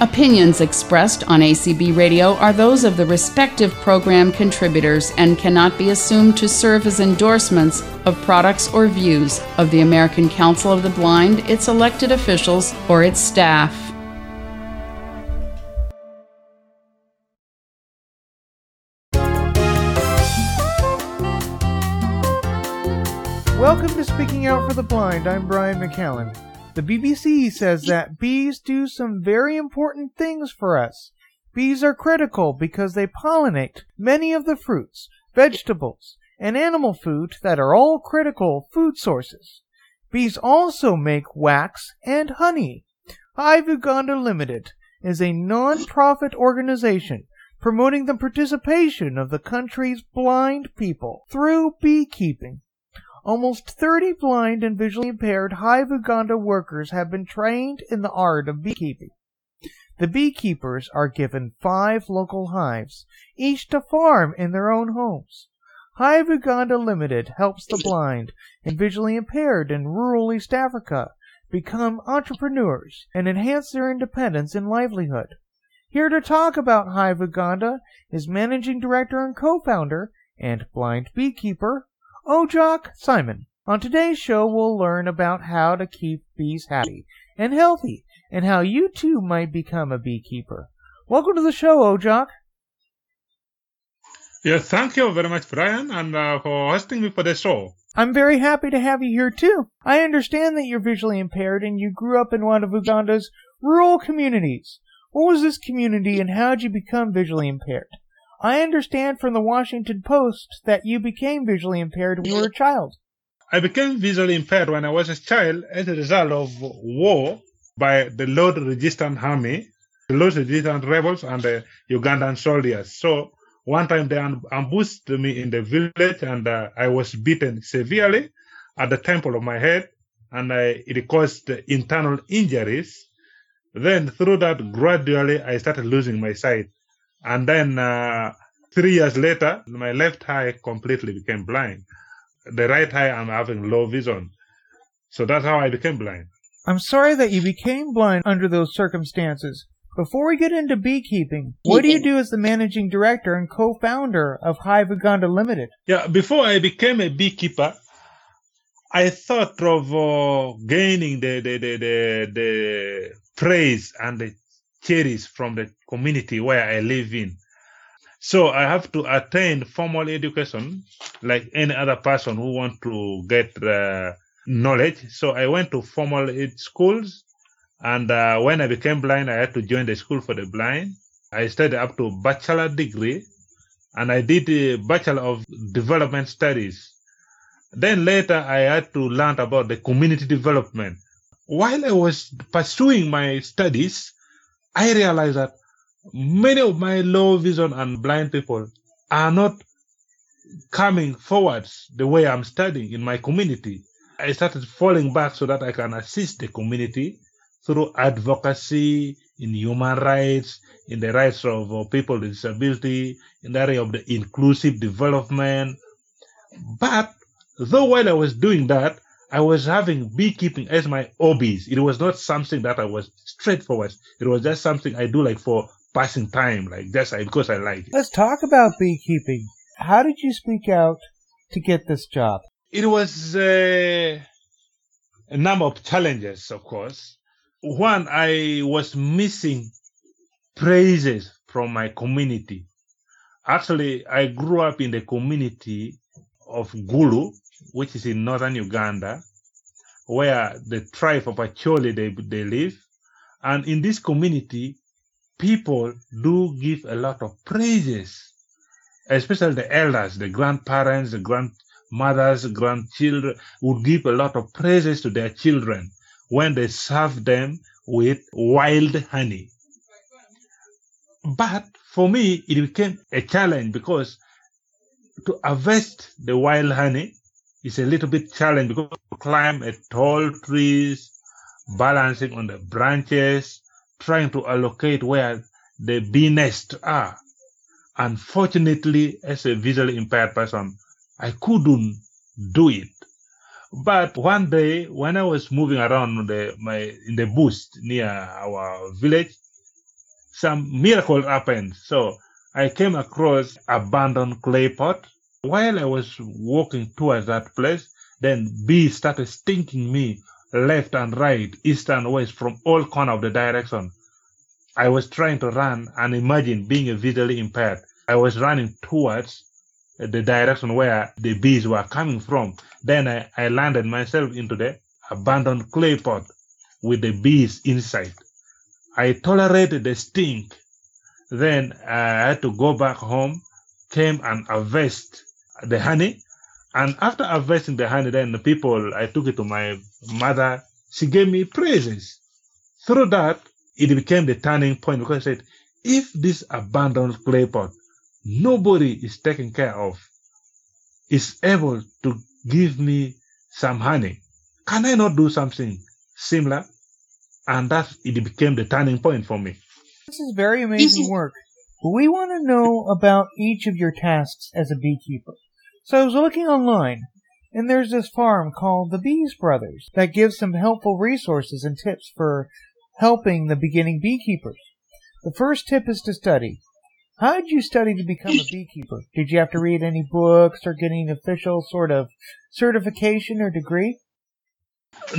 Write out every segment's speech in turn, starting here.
Opinions expressed on ACB Radio are those of the respective program contributors and cannot be assumed to serve as endorsements of products or views of the American Council of the Blind, its elected officials, or its staff. Welcome to Speaking Out for the Blind. I'm Brian McCallan. The BBC says that bees do some very important things for us. Bees are critical because they pollinate many of the fruits, vegetables, and animal food that are all critical food sources. Bees also make wax and honey. Hive Uganda Limited is a non-profit organization promoting the participation of the country's blind people through beekeeping. Almost 30 blind and visually impaired Hive Uganda workers have been trained in the art of beekeeping. The beekeepers are given five local hives, each to farm in their own homes. Hive Uganda Limited helps the blind and visually impaired in rural East Africa become entrepreneurs and enhance their independence and livelihood. Here to talk about Hive Uganda is managing director and co-founder and blind beekeeper Ojok Simon. On today's show, we'll learn about how to keep bees happy and healthy and how you too might become a beekeeper. Welcome to the show, Ojok. Yes, thank you very much, Brian, and uh, for hosting me for the show. I'm very happy to have you here too. I understand that you're visually impaired and you grew up in one of Uganda's rural communities. What was this community and how did you become visually impaired? I understand from the Washington Post that you became visually impaired when you were a child. I became visually impaired when I was a child as a result of war by the Lord Resistance Army, the Lord Resistance rebels, and the Ugandan soldiers. So one time they ambushed me in the village, and uh, I was beaten severely at the temple of my head, and I, it caused internal injuries. Then through that, gradually I started losing my sight. And then uh, three years later, my left eye completely became blind. The right eye, I'm having low vision. So that's how I became blind. I'm sorry that you became blind under those circumstances. Before we get into beekeeping, what do you do as the managing director and co-founder of Hive Uganda Limited? Yeah, before I became a beekeeper, I thought of uh, gaining the, the, the, the, the praise and the cherries from the community where I live in. So I have to attend formal education like any other person who want to get knowledge. So I went to formal schools, and uh, when I became blind, I had to join the school for the blind. I studied up to bachelor degree, and I did a bachelor of development studies. Then later, I had to learn about the community development. While I was pursuing my studies, I realized that many of my low vision and blind people are not coming forwards the way I'm studying in my community. I started falling back so that I can assist the community through advocacy in human rights, in the rights of uh, people with disability, in the area of the inclusive development. But though while I was doing that, I was having beekeeping as my hobbies. It was not something that I was straightforward. It was just something I do like for passing time, like just because I like it. Let's talk about beekeeping. How did you speak out to get this job? It was uh, a number of challenges, of course. One, I was missing praises from my community. Actually, I grew up in the community of Gulu, which is in northern Uganda, where the tribe of Acholi they, they live. And in this community, people do give a lot of praises, especially the elders, the grandparents, the grandmothers, grandchildren would give a lot of praises to their children when they serve them with wild honey. But for me, it became a challenge because to harvest the wild honey is a little bit challenging because to climb a tall trees, balancing on the branches, trying to allocate where the bee nests are. Unfortunately, as a visually impaired person, I couldn't do it. But one day, when I was moving around the, my in the bush near our village, some miracle happened. So I came across abandoned clay pot. While I was walking towards that place, then bees started stinking me left and right, east and west, from all corner of the direction. I was trying to run and imagine being visually impaired. I was running towards the direction where the bees were coming from. Then I, I landed myself into the abandoned clay pot with the bees inside. I tolerated the stink. Then uh, I had to go back home, came and harvest the honey. And after harvesting the honey, then the people, I took it to my mother. She gave me praises. Through that, it became the turning point because I said, if this abandoned clay pot nobody is taken care of is able to give me some honey, can I not do something similar? And that it became the turning point for me. This is very amazing work. But we want to know about each of your tasks as a beekeeper. So I was looking online, and there's this farm called the Bees Brothers that gives some helpful resources and tips for helping the beginning beekeepers. The first tip is to study. How did you study to become a beekeeper? Did you have to read any books or get any official sort of certification or degree?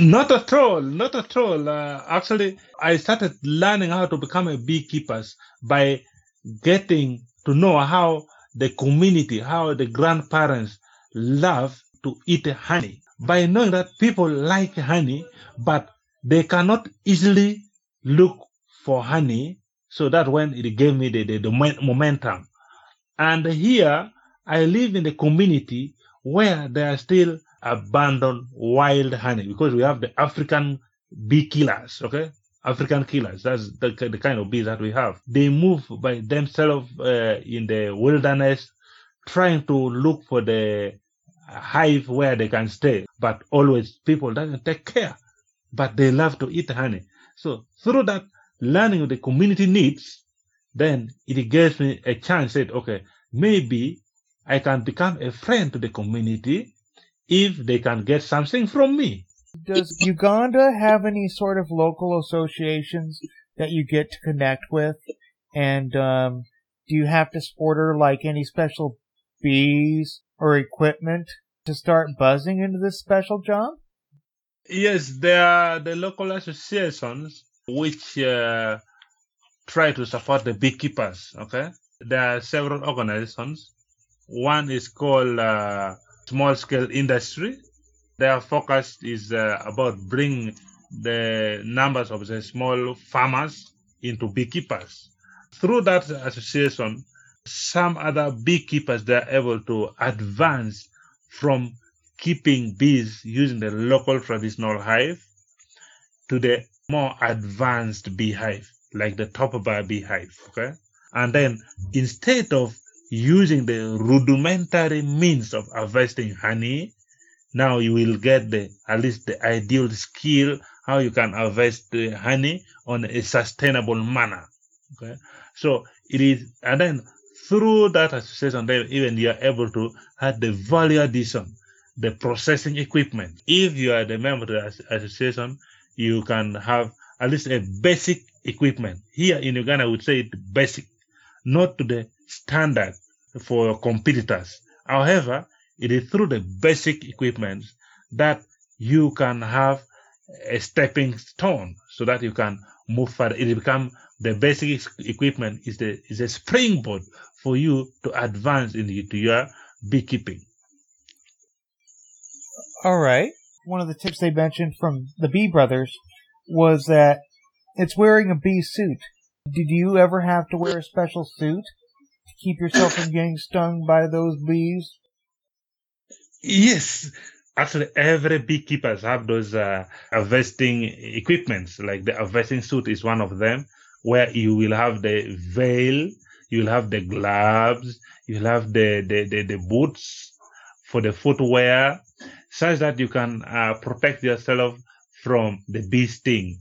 Not at all, not at all. Uh, actually, I started learning how to become a beekeeper by getting to know how the community, how the grandparents love to eat honey. By knowing that people like honey, but they cannot easily look for honey so that when it gave me the, the, the momentum. And here I live in a community where there are still abandoned wild honey because we have the African bee killers, okay? African killers. That's the, the kind of bees that we have. They move by themselves uh, in the wilderness, trying to look for the hive where they can stay. But always people doesn't take care. But they love to eat honey. So through that learning of the community needs, then it gives me a chance that, okay, maybe I can become a friend to the community if they can get something from me. Does Uganda have any sort of local associations that you get to connect with? And um, do you have to order like any special bees or equipment to start buzzing into this special job? Yes, there are the local associations which uh, try to support the beekeepers. Okay, there are several organizations. One is called uh, Small Scale Industry. Their focus is uh, about bringing the numbers of the small farmers into beekeepers. Through that association, some other beekeepers they are able to advance from keeping bees using the local traditional hive to the more advanced beehive, like the top bar beehive. Okay. And then instead of using the rudimentary means of harvesting honey, now you will get the at least the ideal skill how you can harvest the honey on a sustainable manner. Okay. So it is, and then through that association, then even you are able to have the value addition, the processing equipment. If you are the member of the association, you can have at least a basic equipment. Here in Uganda, I would say it basic, not to the standard for competitors. However, it is through the basic equipment that you can have a stepping stone so that you can move further. It become the basic equipment is the is a springboard for you to advance into your beekeeping. All right one of the tips they mentioned from the Bee Brothers was that it's wearing a bee suit. Did you ever have to wear a special suit to keep yourself from getting stung by those bees? Yes. Actually, every beekeepers have those uh, harvesting equipments. Like the harvesting suit is one of them, where you will have the veil, you will have the gloves, you will have the, the, the, the boots for the footwear, such that you can uh, protect yourself from the bee sting.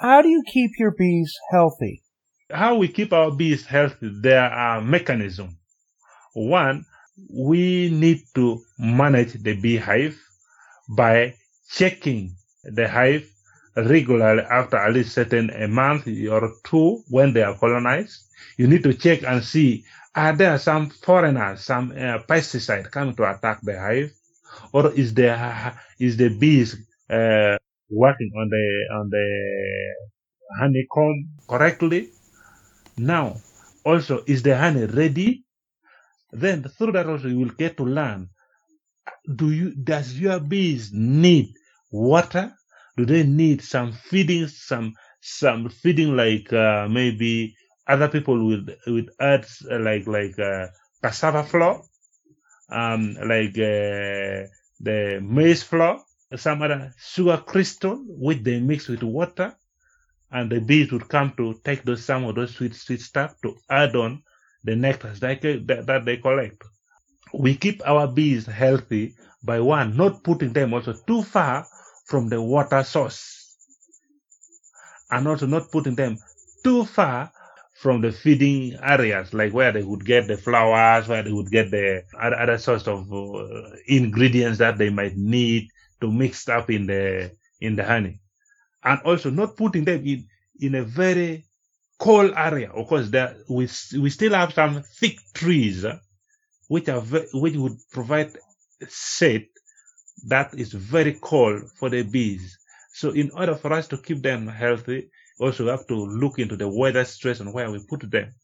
How do you keep your bees healthy? How we keep our bees healthy, there are mechanisms. One, we need to manage the beehive by checking the hive regularly after at least certain a month or two when they are colonized. You need to check and see are there some foreigners, some uh, pesticide coming to attack the hive, or is the is the bees uh, working on the on the honeycomb correctly? Now, also, is the honey ready? Then through that also you will get to learn. Do you does your bees need water? Do they need some feeding, some some feeding like uh, maybe other people with with earths uh, like like uh, cassava flour, um, like uh, the maize flour, some other sugar crystal which they mix with water, and the bees would come to take those some of those sweet sweet stuff to add on the nectar that, that, they collect. We keep our bees healthy by one not putting them also too far from the water source, and also not putting them too far from the feeding areas, like where they would get the flowers, where they would get the other, other sorts of uh, ingredients that they might need to mix up in the in the honey, and also not putting them in in a very cold area. Of course, there we we still have some thick trees, uh, which are which would provide shade that is very cold for the bees. So, in order for us to keep them healthy, also we have to look into the weather stress and where we put them.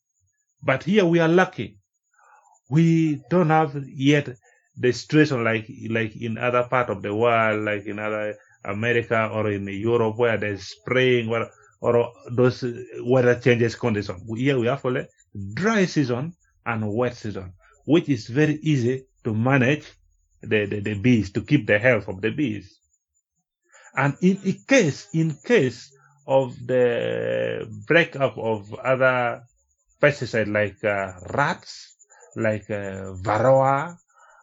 But here we are lucky. We don't have yet the stress like like in other part of the world, like in other America or in Europe where there's spraying or, or those weather changes conditions. Here we have only dry season and wet season, which is very easy to manage the, the, the bees, to keep the health of the bees. And in, in case, in case of the breakup of other pesticides like uh, rats, like uh, varroa,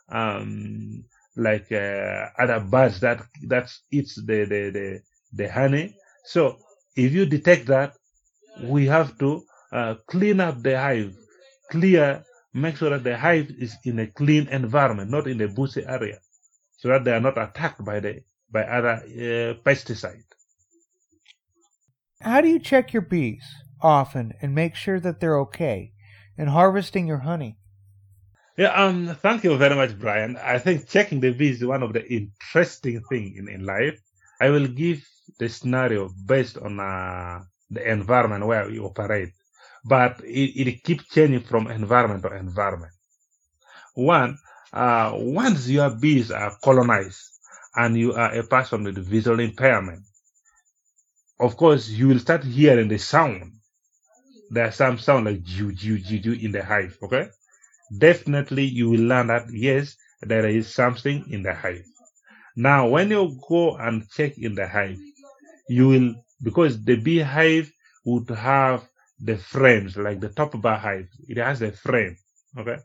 um, like uh, other birds that that eats the, the, the, the honey. So if you detect that, we have to uh, clean up the hive, clear, make sure that the hive is in a clean environment, not in a bushy area, so that they are not attacked by the by other uh, pesticides. How do you check your bees often and make sure that they're okay in harvesting your honey? Yeah, um, thank you very much, Brian. I think checking the bees is one of the interesting things in, in life. I will give the scenario based on uh, the environment where we operate, but it, it keeps changing from environment to environment. One, uh, once your bees are colonized and you are a person with visual impairment, of course, you will start hearing the sound. There's some sound like ju ju ju ju in the hive. Okay, definitely you will learn that yes, there is something in the hive. Now, when you go and check in the hive, you will because the beehive would have the frames like the top bar hive. It has a frame. Okay.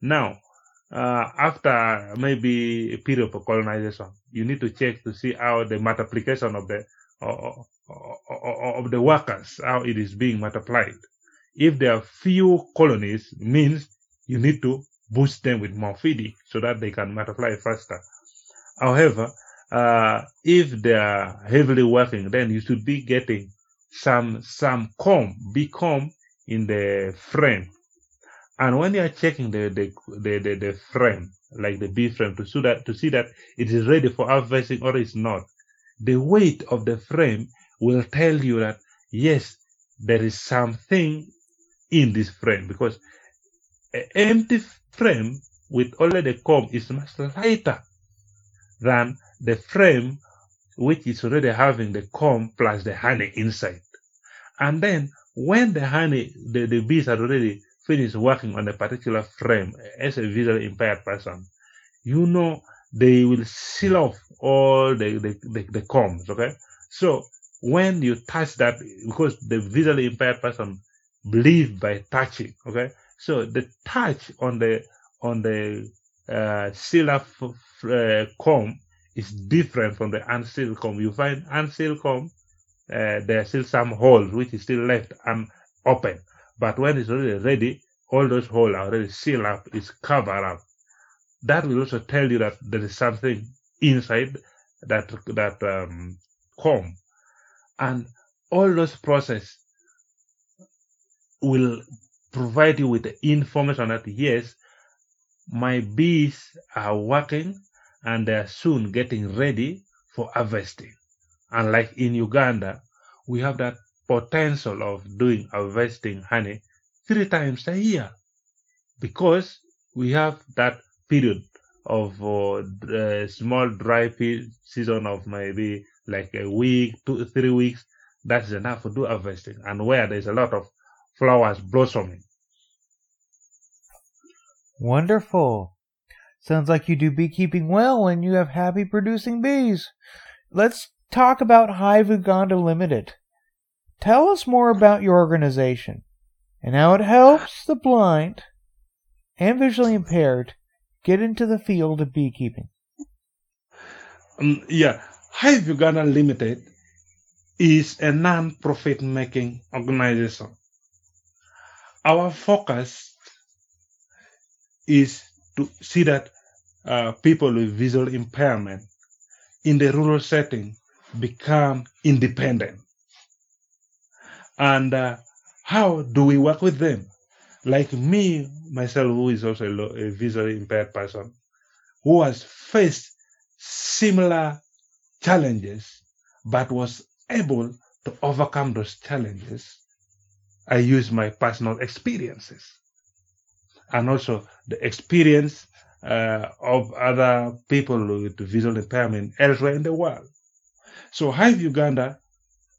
Now, uh, after maybe a period of colonization, you need to check to see how the multiplication of the of the workers, how it is being multiplied. If there are few colonies, means you need to boost them with more feeding so that they can multiply faster. However, uh, if they are heavily working, then you should be getting some some comb, big comb in the frame. And when you are checking the the, the, the, the frame, like the bee frame, to see that to see that it is ready for harvesting or it's not, the weight of the frame will tell you that yes, there is something in this frame because an empty frame with only the comb is much lighter than the frame which is already having the comb plus the honey inside. And then when the honey, the, the bees are already finished working on a particular frame as a visually impaired person, you know they will seal off all the, the, the, the combs, okay? So when you touch that, because the visually impaired person believes by touching, okay? So the touch on the on the uh, seal off uh, comb is different from the unsealed comb. You find unsealed comb, uh, there are still some holes which is still left unopened. But when it's already ready, all those holes are already sealed up, it's covered up. That will also tell you that there is something inside that that um, comb. And all those process will provide you with the information that yes, my bees are working and they are soon getting ready for harvesting. And like in Uganda, we have that potential of doing harvesting honey three times a year because we have that period of uh, small dry season of maybe like a week, two, three weeks. That's enough to do harvesting, and where there's a lot of flowers blossoming. Wonderful. Sounds like you do beekeeping well and you have happy producing bees. Let's talk about Hive Uganda Limited. Tell us more about your organization and how it helps the blind and visually impaired get into the field of beekeeping. Um, yeah, Hive Uganda Limited is a non-profit making organization. Our focus is to see that uh, people with visual impairment in the rural setting become independent. And uh, how do we work with them? Like me, myself, who is also a, a visually impaired person, who has faced similar challenges, but was able to overcome those challenges. I use my personal experiences and also the experience uh, of other people with visual impairment elsewhere in the world. So Hive Uganda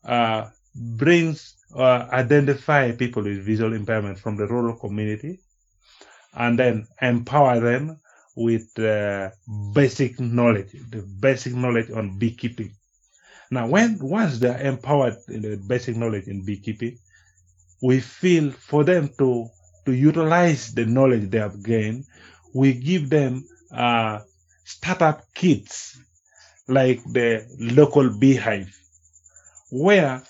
uh, brings uh, identify people with visual impairment from the rural community and then empower them with uh, basic knowledge, the basic knowledge on beekeeping. Now, when once they are empowered in the basic knowledge in beekeeping, we feel for them to to utilize the knowledge they have gained, we give them uh, startup kits like the local beehive, where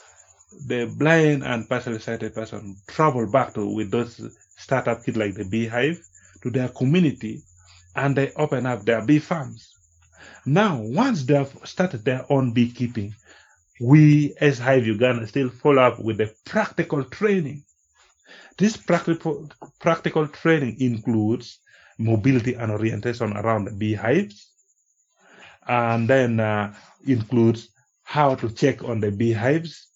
the blind and partially sighted person travel back to with those startup kits like the beehive to their community and they open up their bee farms. Now, once they have started their own beekeeping, we as Hive Uganda still follow up with the practical training. This practical, practical training includes mobility and orientation around the beehives, and then uh, includes how to check on the beehives,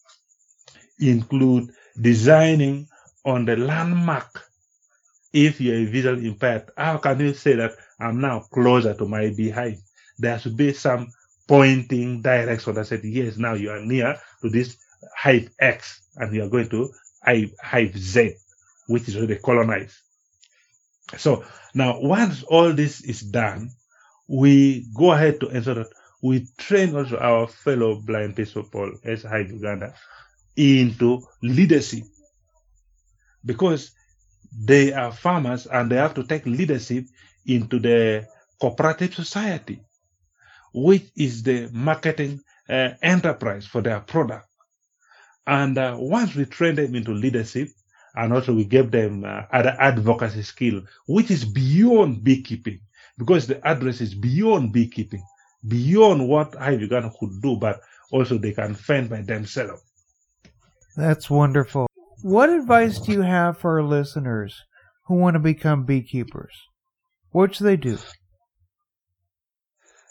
include designing on the landmark. If you're visually impaired, how can you say that I'm now closer to my beehive? There should be some pointing direction that said, yes, now you are near to this hive X and you are going to hive, hive Z, which is already colonized. So now once all this is done, we go ahead to ensure that we train also our fellow blind people as Hive Uganda into leadership because they are farmers and they have to take leadership into the cooperative society, which is the marketing uh, enterprise for their product. And uh, once we train them into leadership, and also we give them uh, other advocacy skill, which is beyond beekeeping, because the address is beyond beekeeping, beyond what Hive Uganda could do, but also they can fend by themselves. That's wonderful. What advice do you have for our listeners who want to become beekeepers? What should they do?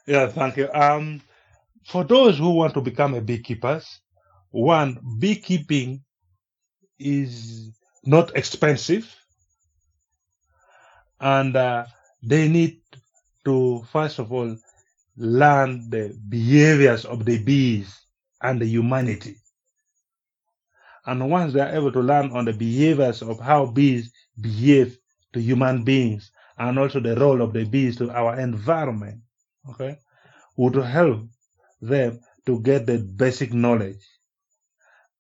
Yeah, thank you. Um, for those who want to become a beekeepers, one, beekeeping is not expensive, and uh, they need to first of all learn the behaviors of the bees and the humanity. And once they are able to learn on the behaviors of how bees behave to human beings and also the role of the bees to our environment, okay, would help them to get the basic knowledge.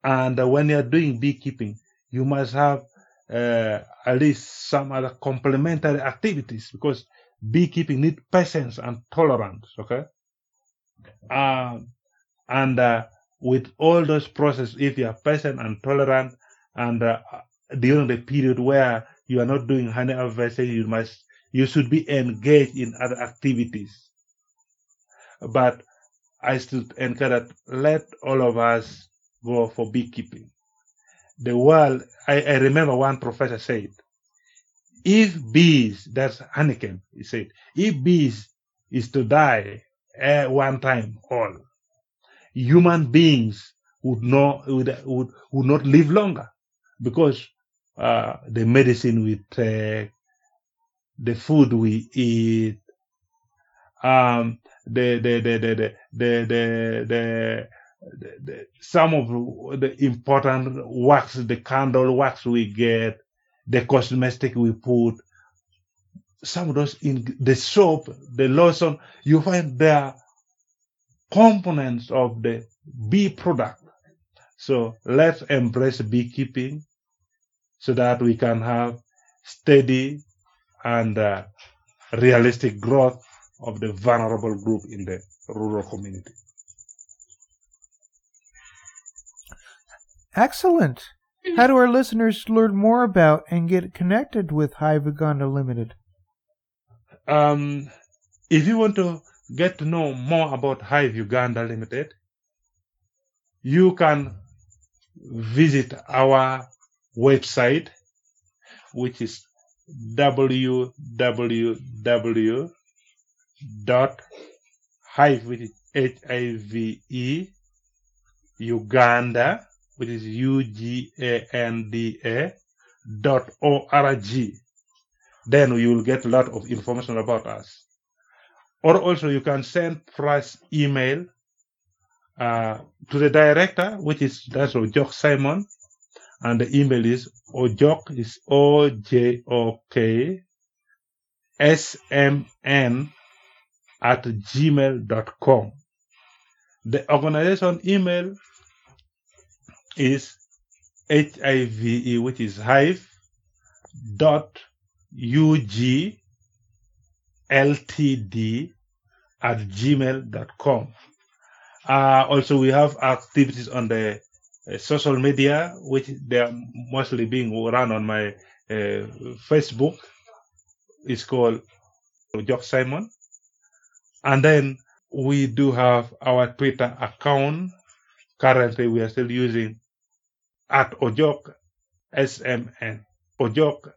And uh, when you're doing beekeeping, you must have uh, at least some other complementary activities because beekeeping needs patience and tolerance, okay? Um, and uh, with all those processes, if you are patient and tolerant, and uh, during the period where you are not doing honey harvesting, you must you should be engaged in other activities. But I still encourage let all of us go for beekeeping. The world, I, I remember one professor said, if bees, that's honeycomb, he said, if bees is to die at one time all, human beings would not would, would, would not live longer because uh, the medicine we take, the food we eat, um, the the the the the the, the, the the, the, some of the important wax, the candle wax we get, the cosmetic we put, some of those in the soap, the lotion, you find there components of the bee product. So let's embrace beekeeping so that we can have steady and uh, realistic growth of the vulnerable group in the rural community. Excellent. How do our listeners learn more about and get connected with Hive Uganda Limited? Um, if you want to get to know more about Hive Uganda Limited, you can visit our website, which is www hive H I V E Uganda which is U G A N D A dot O R G. Then you will get a lot of information about us. Or also you can send press email uh, to the director, which is that's Ojok Simon, and the email is Ojok is O J O K S M N at gmail.com. The organization email is hive, which is hive dot ug ltd at gmail.com. Uh, also, we have activities on the uh, social media, which they are mostly being run on my uh, Facebook. It's called Jock Simon. And then we do have our Twitter account. Currently, we are still using at Ojok SMN. Ojok.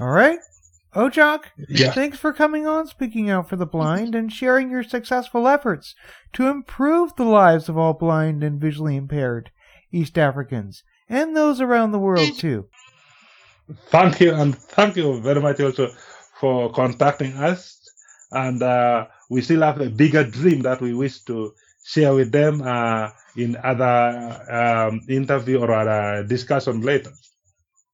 All right. Ojok, Yeah. thanks for coming on Speaking Out for the Blind and sharing your successful efforts to improve the lives of all blind and visually impaired East Africans and those around the world, too. Thank you, and thank you very much also for contacting us. And uh, we still have a bigger dream that we wish to share with them uh, in other um, interview or other discussion later.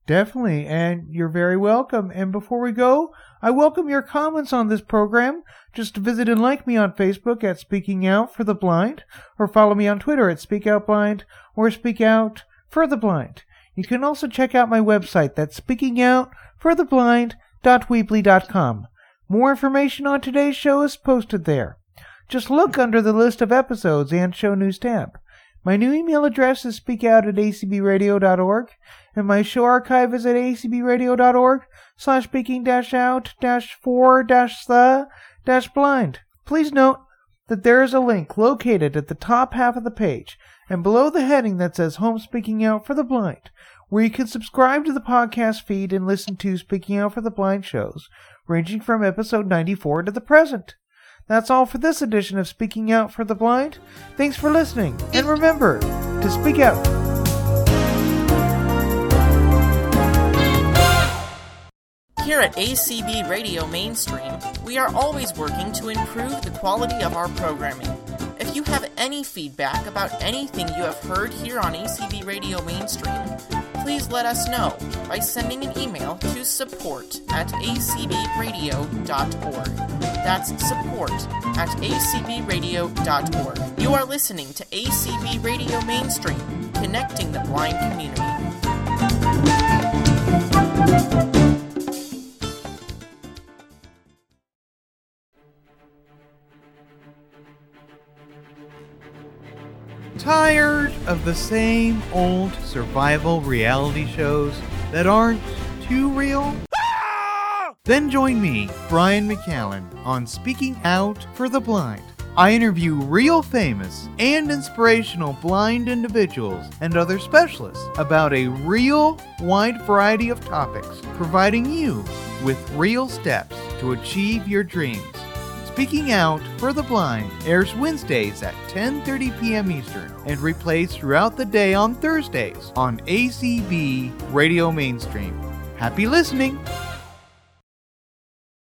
Definitely, and you're very welcome. And before we go, I welcome your comments on this program. Just visit and like me on Facebook at Speaking Out for the Blind, or follow me on Twitter at Speak Out Blind or Speak Out for the Blind. You can also check out my website that's speakingoutfortheblind.weebly.com. More information on today's show is posted there. Just look under the list of episodes and show news tab. My new email address is speakout at acbradio.org, and my show archive is at acbradio.org slash speaking dash out dash for dash the dash blind. Please note that there is a link located at the top half of the page and below the heading that says Home Speaking Out for the Blind, where you can subscribe to the podcast feed and listen to Speaking Out for the Blind shows, ranging from episode 94 to the present. That's all for this edition of Speaking Out for the Blind. Thanks for listening, and remember to speak out. Here at ACB Radio Mainstream, we are always working to improve the quality of our programming. If you have any feedback about anything you have heard here on ACB Radio Mainstream, please let us know by sending an email to support at acbradio.org. That's support at acbradio.org. You are listening to ACB Radio Mainstream, connecting the blind community. The same old survival reality shows that aren't too real? Then join me, Brian McCallan, on Speaking Out for the Blind. I interview real famous and inspirational blind individuals and other specialists about a real wide variety of topics, providing you with real steps to achieve your dreams. Speaking Out for the Blind airs Wednesdays at 10:30 p.m. Eastern and replays throughout the day on Thursdays on ACB Radio Mainstream. Happy listening.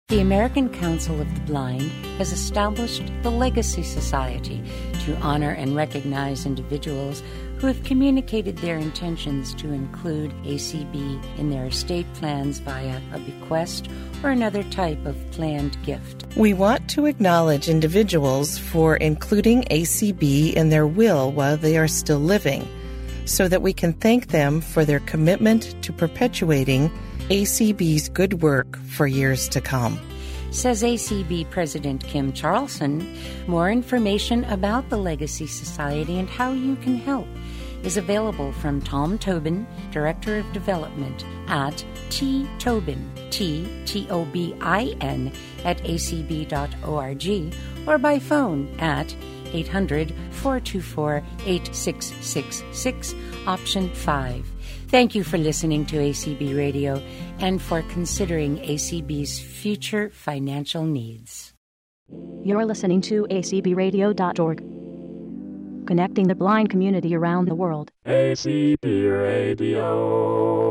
The American Council of the Blind has established the Legacy Society to honor and recognize individuals who have communicated their intentions to include ACB in their estate plans via a bequest or another type of planned gift. We want to acknowledge individuals for including ACB in their will while they are still living, so that we can thank them for their commitment to perpetuating ACB's good work for years to come. Says ACB President Kim Charlson. More information about the Legacy Society and how you can help is available from Tom Tobin, Director of Development, at ttobin, T T O B I N, at acb.org, or by phone at 800 424 8666, option 5. Thank you for listening to ACB Radio and for considering ACB's future financial needs. You're listening to acbradio.org, connecting the blind community around the world. ACB Radio.